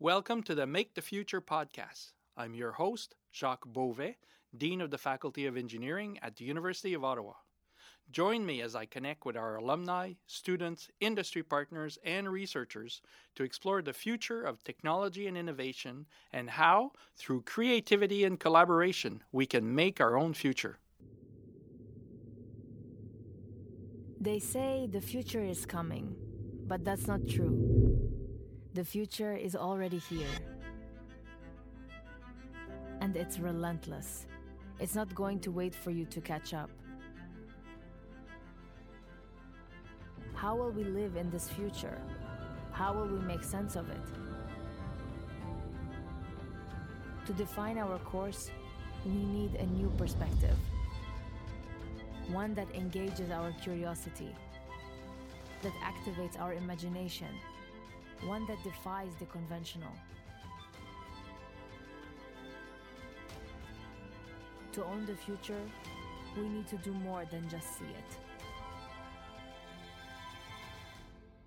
Welcome to the Make the Future podcast. I'm your host, Jacques Beauvais, Dean of the Faculty of Engineering at the University of Ottawa. Join me as I connect with our alumni, students, industry partners, and researchers to explore the future of technology and innovation and how, through creativity and collaboration, we can make our own future. They say the future is coming, but that's not true. The future is already here. And it's relentless. It's not going to wait for you to catch up. How will we live in this future? How will we make sense of it? To define our course, we need a new perspective. One that engages our curiosity, that activates our imagination one that defies the conventional. To own the future, we need to do more than just see it.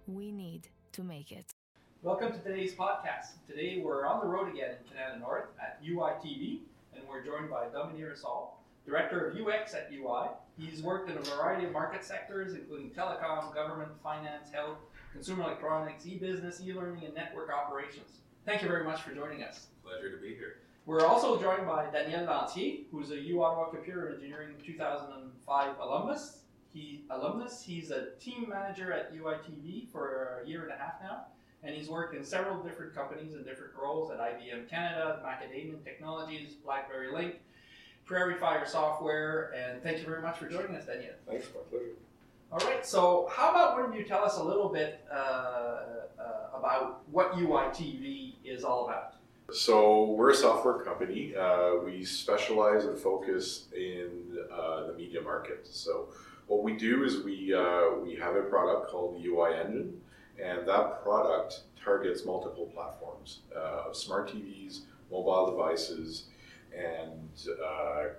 We need to make it. Welcome to today's podcast. Today we're on the road again in Canada North at You.i TV, and we're joined by Dominique Saul, Director of UX at You.i. He's worked in a variety of market sectors, including telecom, government, finance, health, consumer electronics, e-business, e-learning, and network operations. Thank you very much for joining us. Pleasure to be here. We're also joined by Daniel Lantier, who's a U Ottawa Computer Engineering 2005 alumnus. He alumnus. He's a team manager at You.i TV for a year and a half now, and he's worked in several different companies in different roles at IBM Canada, Macadamian Technologies, BlackBerry Link, prairieFyre Software, and thank you very much for joining us, Daniel. Thanks, my pleasure. All right, so how about of you tell us a little bit uh, uh, about what You.i TV is all about? So we're a software company. Uh, we specialize and focus in uh, the media market. So what we do is we uh, we have a product called the You.i Engine, and that product targets multiple platforms uh, of smart TVs, mobile devices, and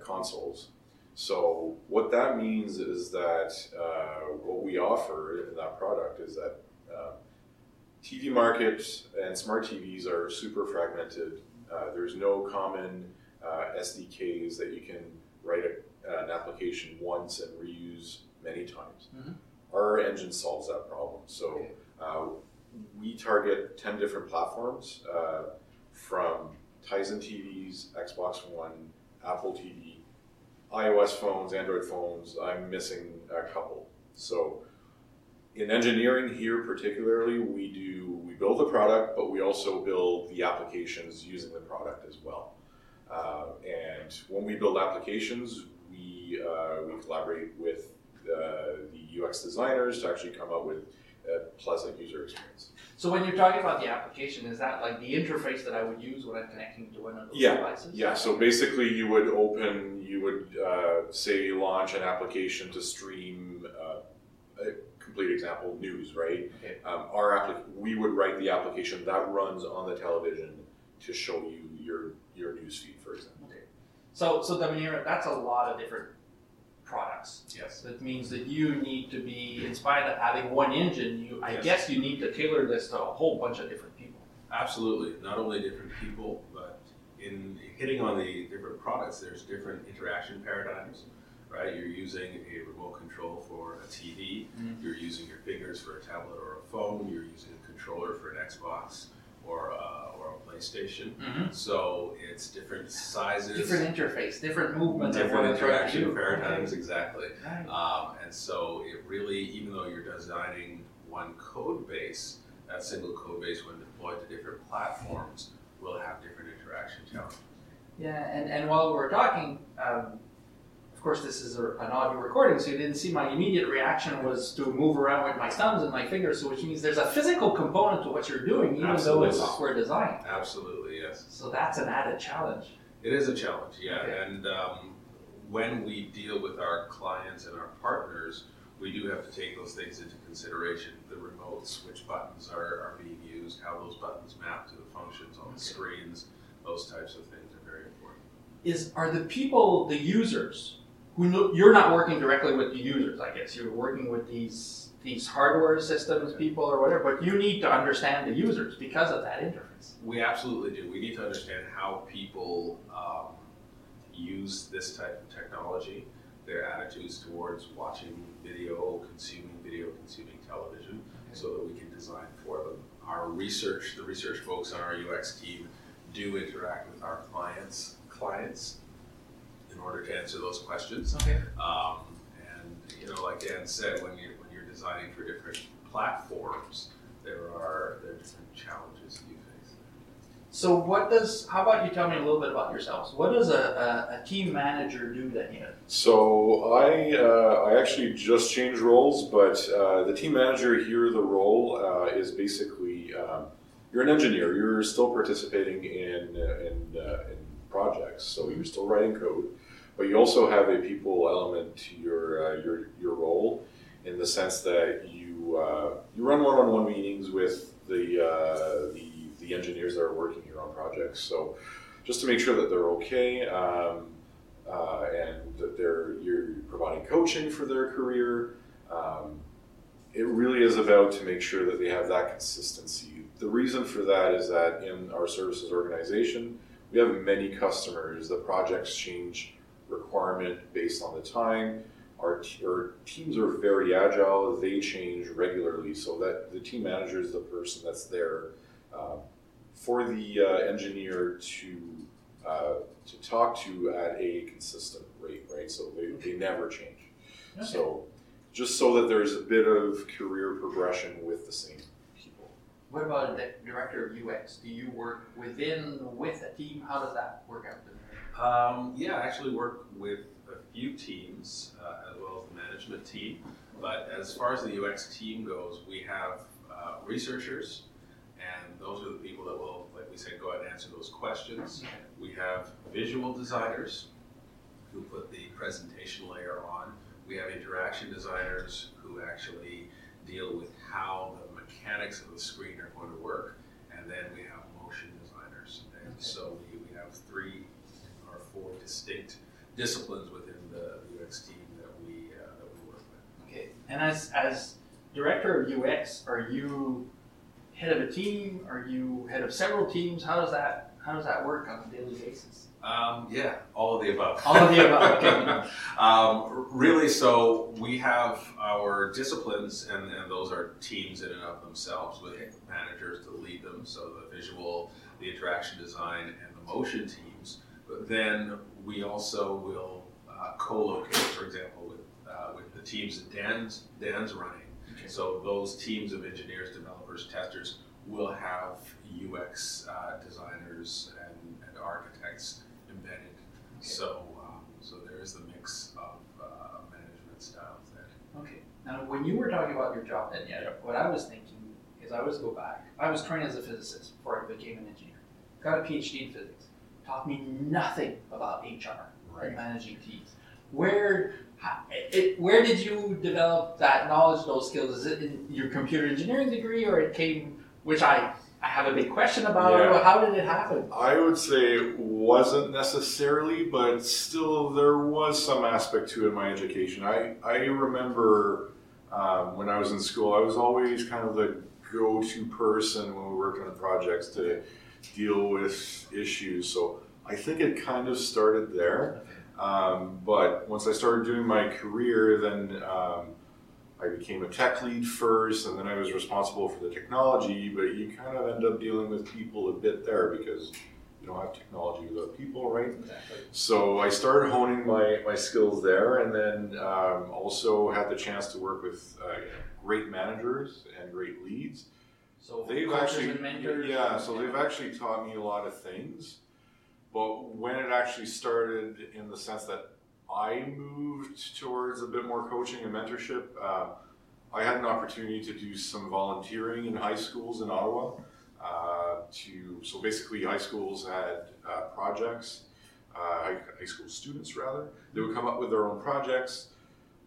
consoles. So what that means is that uh, what we offer in that product is that uh, TV markets and smart TVs are super fragmented. Uh, there's no common uh, SDKs that you can write a, an application once and reuse many times. Mm-hmm. Our engine solves that problem. So. Uh, we target 10 different platforms uh, from Tizen TVs, Xbox One, Apple TV, iOS phones, Android phones, I'm missing a couple. So in engineering here particularly, we do we build the product, but we also build the applications using the product as well. Uh, and when we build applications, we uh, we collaborate with uh, the UX designers to actually come up with a pleasant user experience. So when you're talking about the application, is that like the interface that I would use when I'm connecting to one of those yeah. devices? Yeah. So basically, you would open, you would uh, say launch an application to stream. Uh, a complete example, news, right? Okay. Um, our applic- we would write the application that runs on the television to show you your your news feed, for example. Okay. So so Dominira, that's a lot of different products. Yes. That means that you need to be, in spite of having one engine, you, I yes. guess you need to tailor this to a whole bunch of different people. Absolutely. Not only different people, but in hitting on the different products, there's different interaction paradigms, right? You're using a remote control for a TV, mm-hmm. you're using your fingers for a tablet or a phone, you're using a controller for an Xbox or a, or a PlayStation. Mm-hmm. So it's different sizes, different interface, different movement, different interaction paradigms, okay. exactly. Right. Um, and so it really, even though you're designing one code base, that single code base, when deployed to different platforms, will have different interaction challenges. Yeah, and, and while we're talking, um, course, this is a, an audio recording, so you didn't see my immediate reaction was to move around with my thumbs and my fingers, so which means there's a physical component to what you're doing, even Absolutely. though it's software design. Absolutely, yes. So that's an added challenge. It is a challenge, yeah. Okay. And um, when we deal with our clients and our partners, we do have to take those things into consideration. The remotes, which buttons are, are being used, how those buttons map to the functions on okay. the screens, those types of things are very important. Is are the people, the users, who know, you're not working directly with the users, I guess. You're working with these these hardware systems people or whatever, but you need to understand the users because of that interface. We absolutely do. We need to understand how people um, use this type of technology, their attitudes towards watching video, consuming video, consuming television, so that we can design for them. Our research, the research folks on our UX team, do interact with our clients, clients, order to answer those questions. Okay. Um, and you know, like Dan said, when you when you're designing for different platforms, there are there are different challenges you face. So what does, how about you tell me a little bit about yourselves? What does a, a, a team manager do then here? So I uh, I actually just changed roles, but uh, the team manager here, the role uh, is basically um, you're an engineer. You're still participating in uh, in, uh, in projects, so you're still writing code, but you also have a people element to your uh, your your role, in the sense that you uh, you run one-on-one meetings with the uh, the the engineers that are working here on projects. So just to make sure that they're okay. Um, uh, and that they're you're providing coaching for their career. Um, it really is about to make sure that they have that consistency. The reason for that is that in our services organization, we have many customers. The projects change requirement based on the time. Our, t- our teams are very agile. They change regularly, so that the team manager is the person that's there uh, for the uh, engineer to uh, to talk to at a consistent rate, right? So they, they never change. Okay. So just so that there's a bit of career progression with the same people. What about the director of UX? Do you work within, with a team? How does that work out? Um, yeah, I actually work with a few teams uh, as well as the management team. But as far as the UX team goes, we have uh, researchers, and those are the people that will, like we said, go out and answer those questions. We have visual designers who put the presentation layer on. We have interaction designers who actually deal with how the mechanics of the screen are going to work. And then we have motion designers. And Okay. so we, we have three or four distinct disciplines within the UX team that we, uh, that we work with. Okay. And as, as director of UX, are you head of a team? Are you head of several teams? How does that, how does that work on a daily basis? Um, yeah, all of the above. All of the above, okay. um, really, so we have our disciplines, and, and those are teams in and of themselves with managers to lead them. So the visual, the interaction design, and the motion teams. But then we also will uh, co-locate, for example, with uh, with the teams that Dan's Dan's running. Okay. So those teams of engineers, developers, testers will have UX uh, designers and, and architects embedded. So, um, so there is the mix of uh, management styles there. Okay. Now, when you were talking about your job then, yeah, what I was thinking is I always go back. I was trained as a physicist before I became an engineer. Got a PhD in physics. Taught me nothing about HR and managing teams. Where, it, where did you develop that knowledge, those skills? Is it in your computer engineering degree, or it came, which I, I have a big question about. Yeah. How did it happen? I would say it wasn't necessarily, but still there was some aspect to it in my education. I, I remember um, when I was in school, I was always kind of the go-to person when we worked on projects to deal with issues. So I think it kind of started there. Um, but once I started doing my career, then um, I became a tech lead first, and then I was responsible for the technology. But you kind of end up dealing with people a bit there because you don't have technology without people, right? Exactly. So I started honing my, my skills there, and then um, also had the chance to work with uh, great managers and great leads. So They've actually, yeah, so they've actually taught me a lot of things. But when it actually started, in the sense that I moved towards a bit more coaching and mentorship, uh, I had an opportunity to do some volunteering in high schools in Ottawa. Uh, to so basically, high schools had uh, projects. Uh, high, high school students, rather, they would come up with their own projects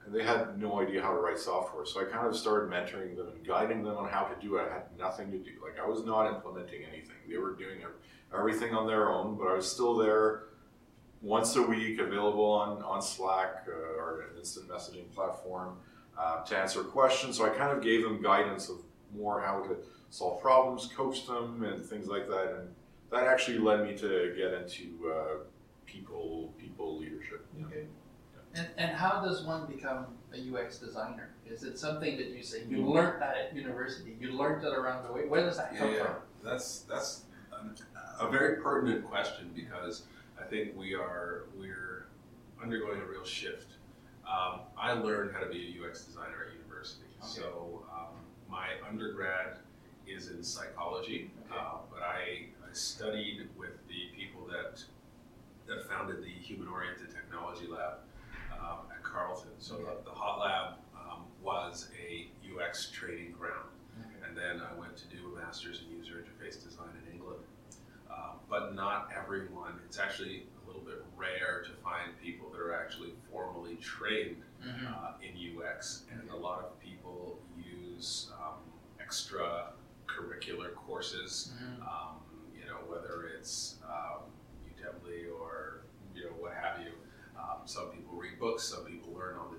and they had no idea how to write software. So I kind of started mentoring them and guiding them on how to do it. I had nothing to do. Like I was not implementing anything. They were doing everything on their own, but I was still there once a week, available on, on Slack uh, or an instant messaging platform uh, to answer questions. So I kind of gave them guidance of more how to solve problems, coach them, and things like that. And that actually led me to get into uh, people people leadership. Okay. And, and how does one become a UX designer? Is it something that you say you learned that at university? You learned that around the way. Where does that come Yeah, from? that's that's a, a very pertinent question because I think we are we're undergoing a real shift. Um, I learned how to be a UX designer at university. Okay. So um, my undergrad is in psychology, Okay. uh, but I, I studied with the people that that founded the Human Oriented Technology Lab at Carleton. So Okay. the, the Hot Lab um, was a UX training ground. Okay. And then I went to do a master's in user interface design in England. Um, but not everyone, it's actually a little bit rare to find people that are actually formally trained Mhm. uh, in UX. And a lot of people use um, extra curricular courses, Mhm. um, you know, whether it's um, Udemy or, you know, what have you. Um, some people read books, some people learn on the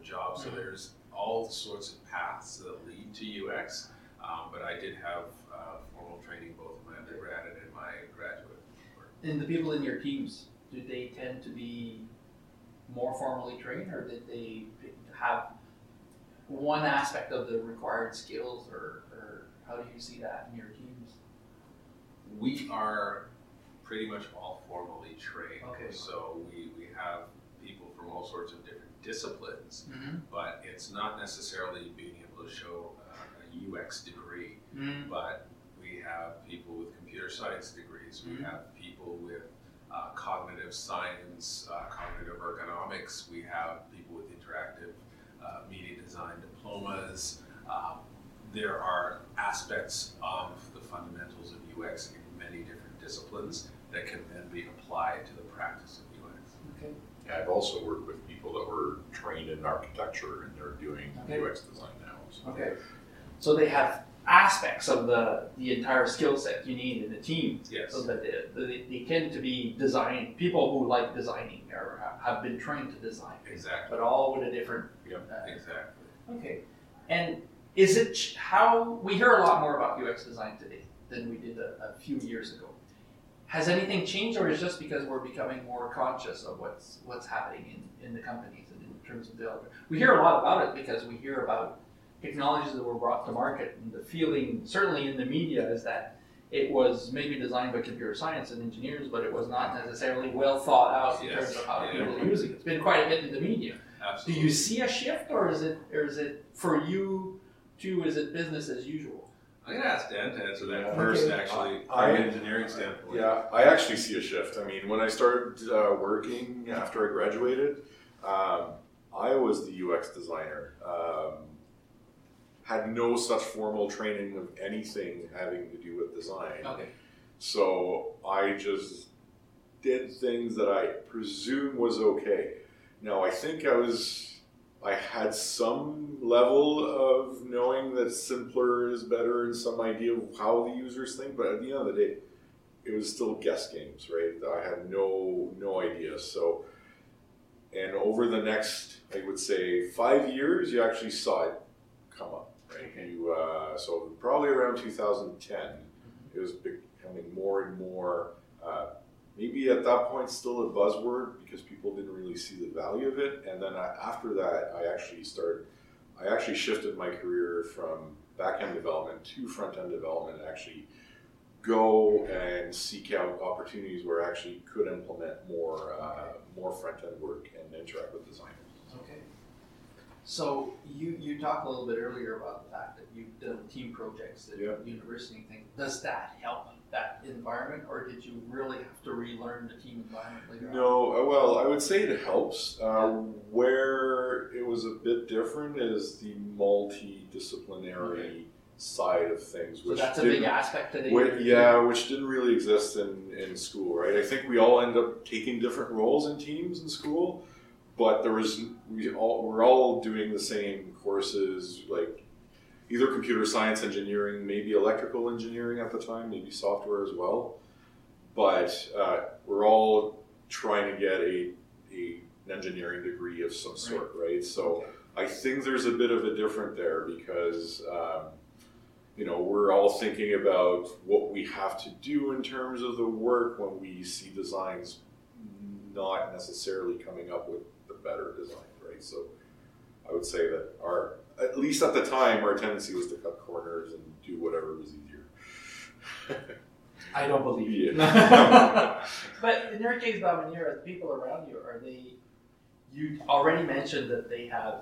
job. So Mhm. there's all sorts of paths that lead to UX. Um, but I did have uh, formal training both in my undergrad and in my graduate work. And the people in your teams, do they tend to be more formally trained, or did they have one aspect of the required skills, or, or how do you see that in your teams? We are pretty much all formally trained. Okay. So we, we have people from all sorts of different disciplines, Mm-hmm. but it's not necessarily being able to show uh, a UX degree. Mm-hmm. but we have people with computer science degrees, we Mhm. have people with uh, cognitive science, uh, cognitive ergonomics, we have people with interactive uh, media design diplomas. Um, there are aspects of the fundamentals of UX in many different disciplines that can then be applied to the practice of UX. Okay. I've also worked with people that were trained in architecture and they're doing Okay. UX design now. So. Okay. So they have aspects of the, the entire skill set you need in a team. Yes. So that they, they, they tend to be design people who like designing or have been trained to design, Exactly. but all with a different. Yep. uh, Exactly. Okay. And is it how we hear a lot more about UX design today than we did a, a few years ago? Has anything changed, or is it just because we're becoming more conscious of what's what's happening in, in the companies and in terms of development? We hear a lot about it because we hear about technologies that were brought to market, and the feeling certainly in the media is that it was maybe designed by computer science and engineers, but it was not necessarily well thought out in Yes. terms of how Yeah. people are using it. It's been quite a bit in the media. Do you see a shift, or is it, or is it for you too? Is it business as usual? I'm to ask Dan to answer that first, actually, from I- an engineering standpoint. Yeah, I actually see a shift. I mean, when I started uh, working after I graduated, um, I was the UX designer. Um, had no such formal training of anything having to do with design. Okay. So I just did things that I presume was okay. Now I think I was I had some level of knowing that simpler is better and some idea of how the users think, but at the end of the day, it was still guess games, right? I had no no idea. So and over the next I would say five years you actually saw it come up. Right. You uh, so probably around 2010 it was becoming more and more uh, maybe at that point still a buzzword because people didn't really see the value of it and then I, after that i actually started i actually shifted my career from back-end development to front-end development and actually go and seek out opportunities where i actually could implement more uh, more front-end work and interact with designers Okay. So you you talked a little bit earlier about the fact that you've done team projects at Yeah. university and things. Does that help that environment, or did you really have to relearn the team environment later? No, uh, well, I would say it helps. Uh, where it was a bit different is the multidisciplinary side of things, So which that's a big aspect today. Whi- yeah, which didn't really exist in, in school, right? I think we all end up taking different roles in teams in school, but there was we all we're all doing the same courses, like either computer science, engineering, maybe electrical engineering at the time, maybe software as well. But uh, we're all trying to get a, a an engineering degree of some sort, right? So I think there's a bit of a different there because um, you know, we're all thinking about what we have to do in terms of the work when we see designs not necessarily coming up with the better design, right? So I would say that our, at least at the time, our tendency was to cut corners and do whatever was easier. I don't believe you. Yeah. but in your case, Domineer, the people around you, are they, you already mentioned that they have,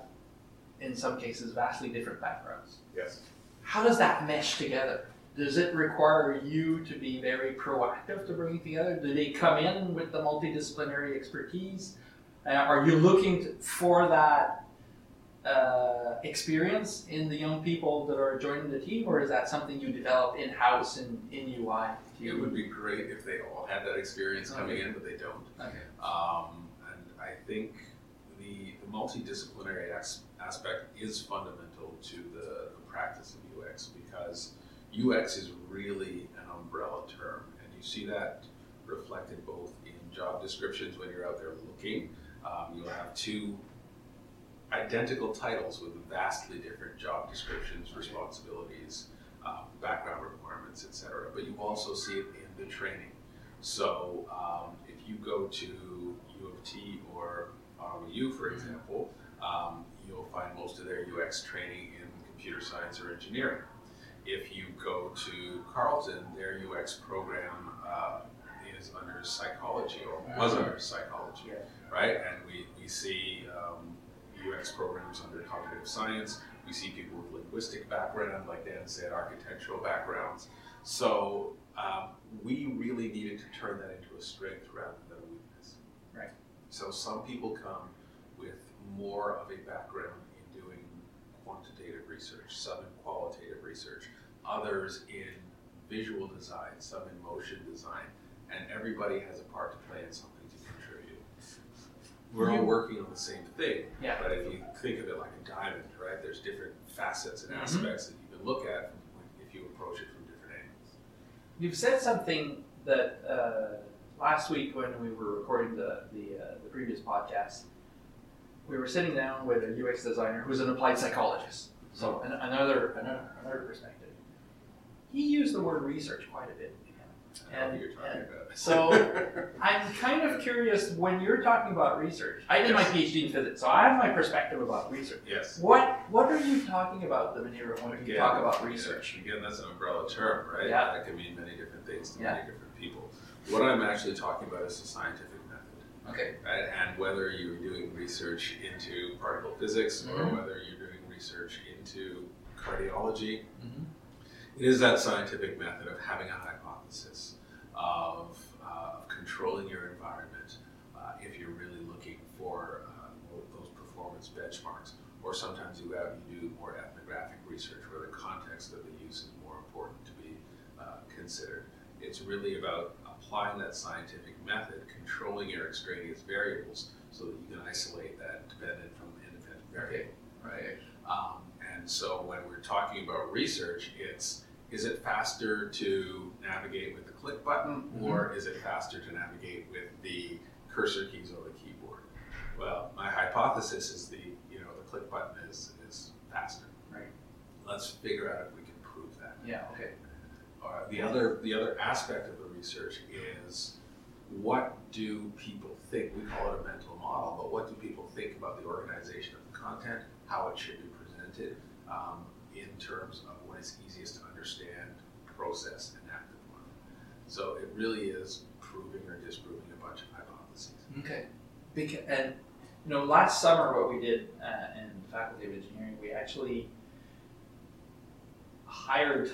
in some cases, vastly different backgrounds. yes. How does that mesh together? Does it require you to be very proactive to bring it together? Do they come in with the multidisciplinary expertise? Uh, are you looking to, for that uh, experience in the young people that are joining the team, or is that something you develop in house in, in You.i? It would be great if they all had that experience coming in, but they don't. Okay. Um, and I think the, the multidisciplinary as- aspect is fundamental to the, the practice of UX because UX is really an umbrella term, and you see that reflected both in job descriptions when you're out there looking. Um, you'll have two identical titles with vastly different job descriptions, responsibilities, um, background requirements, etc. But you also see it in the training. So um, if you go to U of T or RWU, for example, um, you'll find most of their UX training in computer science or engineering. If you go to Carleton, their UX program uh, is under psychology or was under psychology, right? And we, we see um, UX programs under cognitive science. We see people with linguistic background, like Dan said, architectural backgrounds. So um, we really needed to turn that into a strength rather than a weakness. Right. So some people come with more of a background in doing quantitative research, some in qualitative research, others in visual design, some in motion design, and everybody has a part to play in something. We're all working on the same thing, Yeah. but if you think of it like a diamond, right, there's different facets and Mhm. aspects that you can look at if you approach it from different angles. You've said something that uh, last week when we were recording the the, uh, the previous podcast, we were sitting down with a UX designer who's an applied psychologist. So an, another another another perspective. He used the word research quite a bit. I know And- you're and about. so- I'm kind of curious when you're talking about research. I did my PhD in physics, so I have my perspective about research. yes. What what are you talking about, the Manira, when you Again, talk about yeah, research? Again, that's an umbrella term, right? Yeah. That can mean many different things to Yeah. many different people. What I'm actually talking about is the scientific method, Okay. right? And whether you're doing research into particle physics or Mhm. whether you're doing research into cardiology, Mhm. it is that scientific method of having a hypothesis, of, uh, of controlling your environment uh, if you're really looking for uh, those performance benchmarks. Or sometimes you have you do more ethnographic research where the context of the use is more important to be uh, considered. It's really about applying that scientific method, controlling your extraneous variables so that you can isolate that dependent from independent variable. Right. Um, and so when we're talking about research, it's is it faster to navigate with the click button or is it faster to navigate with the cursor keys on the keyboard? Well, my hypothesis is the you know the click button is is faster. Right. Let's figure out if we can prove that. Yeah. Okay. Uh, the other the other aspect of the research is what do people think? We call it a mental model, but what do people think about the organization of the content, how it should be presented, um, in terms of what is easiest to understand, process, and act upon. So it really is proving or disproving a bunch of hypotheses. Okay. Because, and you know, last summer what we did uh, in the Faculty of Engineering, we actually hired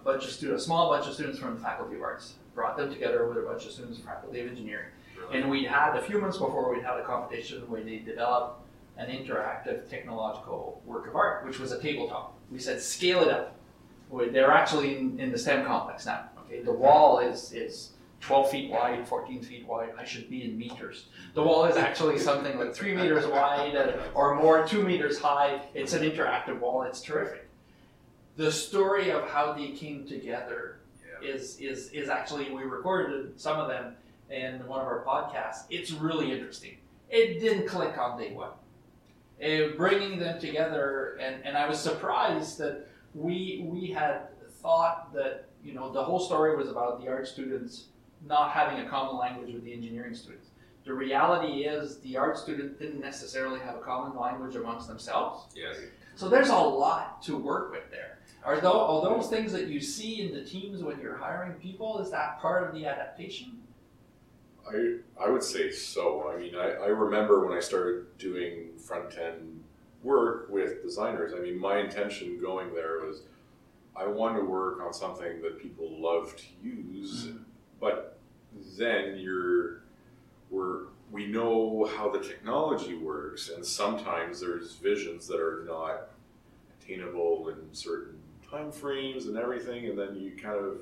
a bunch of students, a small bunch of students from the Faculty of Arts, brought them together with a bunch of students from Faculty of Engineering, and we had a few months before we had a competition where they developed an interactive technological work of art, which was a tabletop. We said scale it up. Well, They're actually in, in the STEM complex now. Okay, the wall is is 12 feet wide, 14 feet wide. I should be in meters. The wall is actually something like three meters wide uh, or more, two meters high. It's an interactive wall. It's terrific. The story of how they came together Yeah. is is is actually we recorded some of them in one of our podcasts. It's really interesting. It didn't click on day one. Uh, bringing them together, and, and I was surprised that we we had thought that you know the whole story was about the art students not having a common language with the engineering students. The reality is the art student didn't necessarily have a common language amongst themselves. Yes. So there's a lot to work with there. Are those, are those things that you see in the teams when you're hiring people? Is that part of the adaptation? I I would say so. I mean, I, I remember when I started doing front end work with designers. I mean, my intention going there was I want to work on something that people love to use, but then you're we're we know how the technology works, and sometimes there's visions that are not attainable in certain time frames and everything, and then you kind of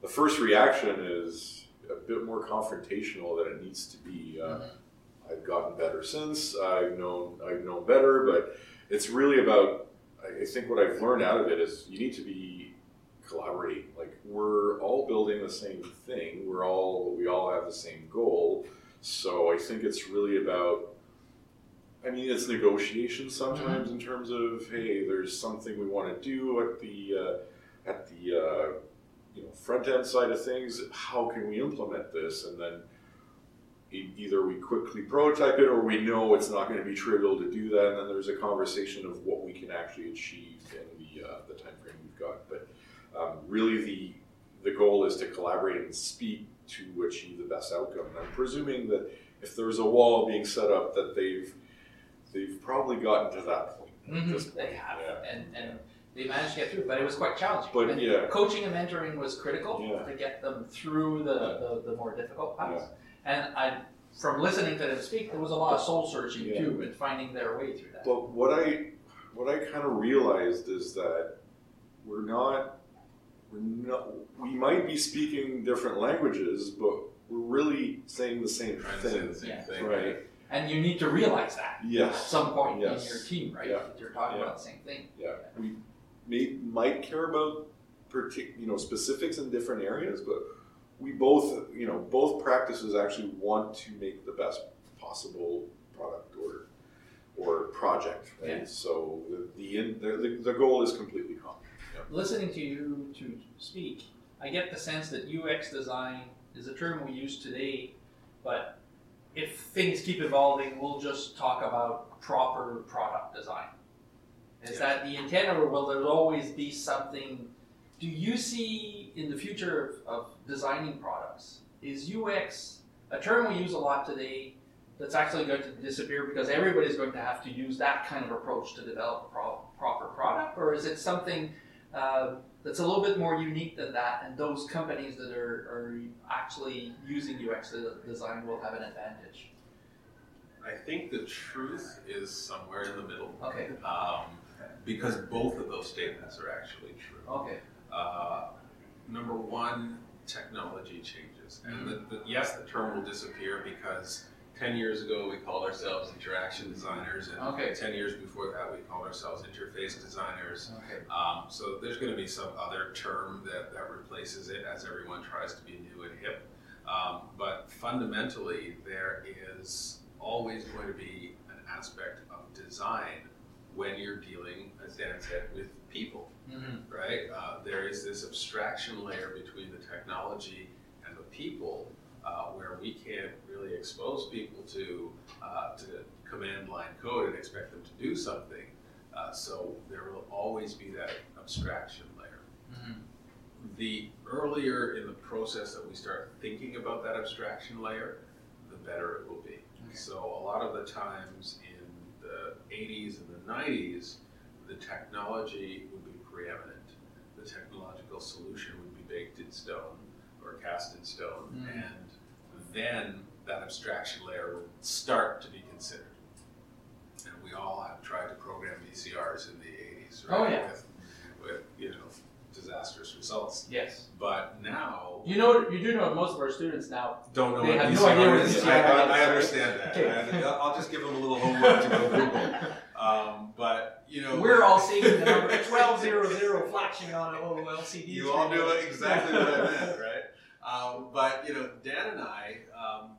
the first reaction is a bit more confrontational than it needs to be. Uh, I've gotten better since. I've known I've known better, but it's really about. I think what I've learned out of it is you need to be collaborating. Like we're all building the same thing. We're all we all have the same goal. So I think it's really about. I mean, it's negotiation sometimes in terms of hey, there's something we want to do at the uh, at the uh, you know front end side of things. How can we implement this? And then either we quickly prototype it or we know it's not going to be trivial to do that. And then there's a conversation of what we can actually achieve in the uh, the time frame we've got. But um, really, the the goal is to collaborate and speak to achieve the best outcome. And I'm presuming that if there's a wall being set up, that they've they've probably gotten to that point. this they have Yeah. and and they managed to get through, but it was quite challenging. But, And yeah. coaching and mentoring was critical Yeah. to get them through the, the, the more difficult parts. And I, from listening to them speak, there was a lot of soul searching Yeah. too, and finding their way through that. But what I what I kind of realized is that we're not we're not we might be speaking different languages, but we're really saying the same Trying to say thing, the same Yeah. thing. right? And you need to realize that at some point Yes. in your team, right? Yeah. That you're talking Yeah. about the same thing. Yeah, we may, might care about partic- you know specifics in different areas, but we both you know both practices actually want to make the best possible product or or project, right? Yeah. So the the, in, the the the goal is completely common. Listening to you to speak, I get the sense that UX design is a term we use today, but if things keep evolving, we'll just talk about proper product design. Is that the intent, or will there always be something? Do you see in the future of, of designing products, is UX a term we use a lot today that's actually going to disappear because everybody's going to have to use that kind of approach to develop a pro- proper product, or is it something uh, that's a little bit more unique than that, and those companies that are, are actually using UX design will have an advantage? I think the truth is somewhere in the middle, Okay, um, because both of those statements are actually true. okay, Uh, number one, technology changes, and the, the, yes, the term will disappear because ten years ago we called ourselves interaction designers, and Okay. ten years before that we called ourselves interface designers. okay. Um, so there's going to be some other term that, that replaces it as everyone tries to be new and hip. Um, but fundamentally, there is always going to be an aspect of design when you're dealing, as Dan said, with people, Mm-hmm. right? Uh, there is this abstraction layer between the technology and the people uh, where we can't really expose people to, uh, to command line code and expect them to do something. Uh, so there will always be that abstraction layer. Mm-hmm. The earlier in the process that we start thinking about that abstraction layer, the better it will be. Okay. So a lot of the times the 80s and the 90s, the technology would be preeminent. The technological solution would be baked in stone or cast in stone, Mm. and then that abstraction layer would start to be considered. And we all have tried to program VCRs in the 80s, right? Oh, yeah. With, with you know disastrous results. Yes. But now You know, you do know most of our students now. don't know They what have no idea what is. I, I, I understand that. Okay. I, I'll just give them a little homework to go Google. Um, but you know, We're all seeing the number twelve zero zero flashing on an old LCD. You all knew exactly what I meant, right? Um, but you know, Dan and I, um,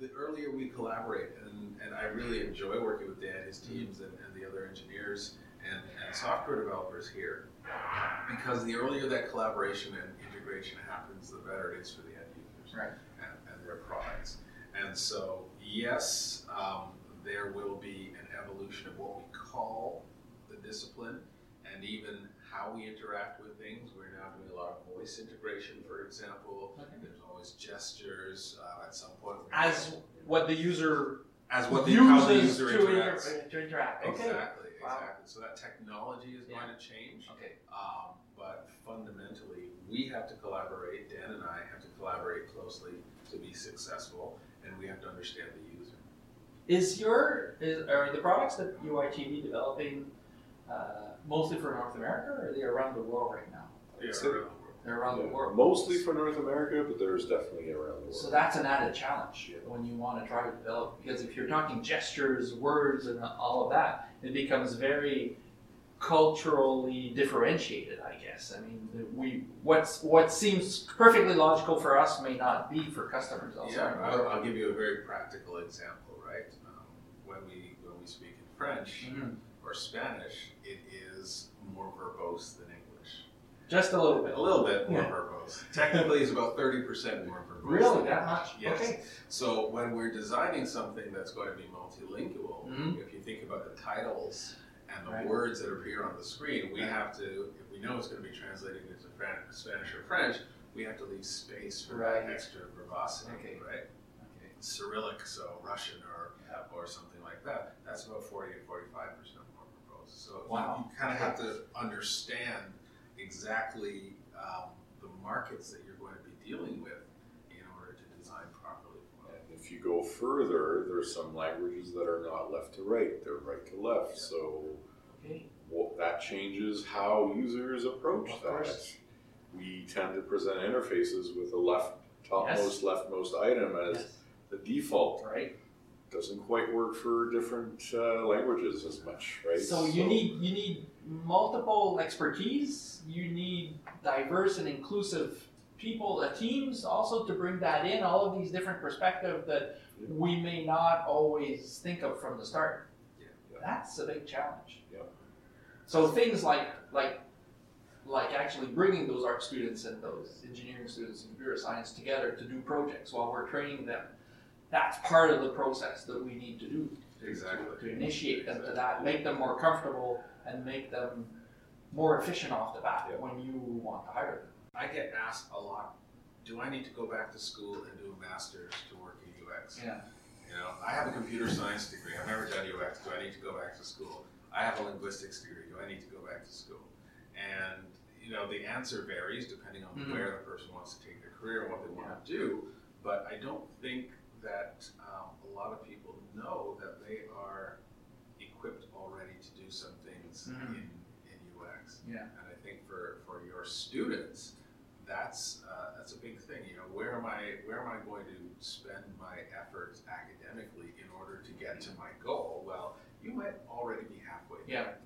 the earlier we collaborate, and, and I really enjoy working with Dan, his teams, and, and the other engineers and, and software developers here. Because the earlier that collaboration and integration happens, the better it is for the end users Right. and, and their products. And so, yes, um, there will be an evolution of what we call the discipline and even how we interact with things. We're now doing a lot of voice integration, for example. Okay. There's always gestures uh, at some point. As what the user as what the, how the user to, interacts. inter- to interact. Okay. Exactly, Wow. exactly. So that technology is Yeah. going to change. Okay. Um, but fundamentally, we have to collaborate. Dan and I have to collaborate closely to be successful, and we have to understand the user. Is your is are the products that You.i TV developing uh, mostly for North America, or are they around the world right now? They are So- around the world. They're around the world. Mostly for North America, but there's definitely around the world. So that's an added challenge Yeah. when you want to try to develop because if you're talking gestures, words, and all of that, it becomes very culturally differentiated. I guess. I mean, we what's what seems perfectly logical for us may not be for customers. Also. Yeah, I'll, I'll give you a very practical example, right? Um, when we when we speak in French Mhm. or Spanish, it is more verbose than English. Just a little bit. A little bit more Yeah. verbose. Technically, it's about thirty percent more verbose. Really, that much? Yes. Okay. So when we're designing something that's going to be multilingual, Mhm. if you think about the titles and the Right. words that appear on the screen, we Right. have to, if we know it's going to be translated into Spanish or French, we have to leave space for Right. extra verbosity, Okay. right? Okay. Cyrillic, so Russian or or something like that, that's about 40 to 45 percent more verbose. So Wow. you, kind of have to understand exactly um, the markets that you're going to be dealing with in order to design properly. And if you go further, there's some languages that are not left to right; they're right to left. So Okay. well, that changes how users approach Of that. course. We tend to present interfaces with the left topmost, leftmost item as Yes. the default. Right. Doesn't quite work for different uh, languages as much, right? So you need you need multiple expertise. You need diverse and inclusive people, uh, teams, also to bring that in. All of these different perspectives that we may not always think of from the start. Yeah. Yeah. That's a big challenge. Yeah. So things like like like actually bringing those art students and those engineering students and computer science together to do projects while we're training them. That's part of the process that we need to do Exactly. to initiate them to that, make them more comfortable, and make them more efficient off the bat Yeah. when you want to hire them. I get asked a lot, do I need to go back to school and do a master's to work in UX? Yeah. You know, I have a computer science degree. I've never done UX. Do I need to go back to school? I have a linguistics degree. Do I need to go back to school? And you know, the answer varies depending on Mhm. where the person wants to take their career and what they want to do. But I don't think that um, a lot of people know that they are equipped already to do Mhm. in, in UX. Yeah. And I think for, for your students, that's uh, that's a big thing. You know, where am I where am I going to spend my efforts academically in order to get to my goal? Well, you might already be halfway. Yeah. there.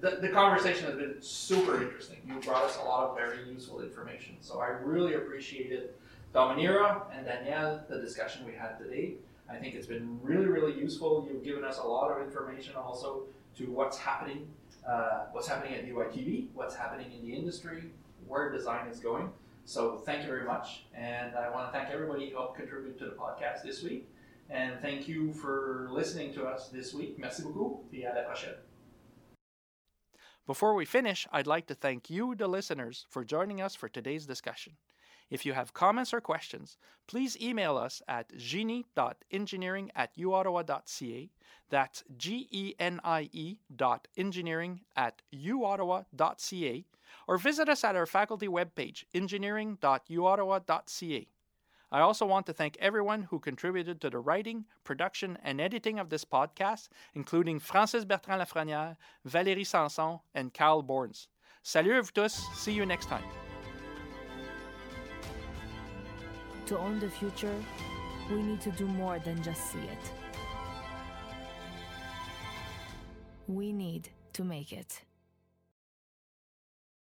The, the, the conversation has been super interesting. You brought us a lot of very useful information. So I really appreciated Dominira and Daniel, the discussion we had today. I think it's been really, really useful. You've given us a lot of information also to what's happening, uh, what's happening at You.i TV, what's happening in the industry, where design is going. So thank you very much. And I want to thank everybody who helped contribute to the podcast this week. And thank you for listening to us this week. Merci beaucoup. Et à la prochaine. Before we finish, I'd like to thank you, the listeners, for joining us for today's discussion. If you have comments or questions, please email us at genie.engineering at uottawa.ca. That's G E N I E dot engineering at uottawa.ca. Or visit us at our faculty webpage, engineering.uottawa.ca. I also want to thank everyone who contributed to the writing, production, and editing of this podcast, including Francis Bertrand Lafrenière, Valérie Sanson, and Carl Borns. Salut à vous tous. See you next time. To own the future, we need to do more than just see it. We need to make it.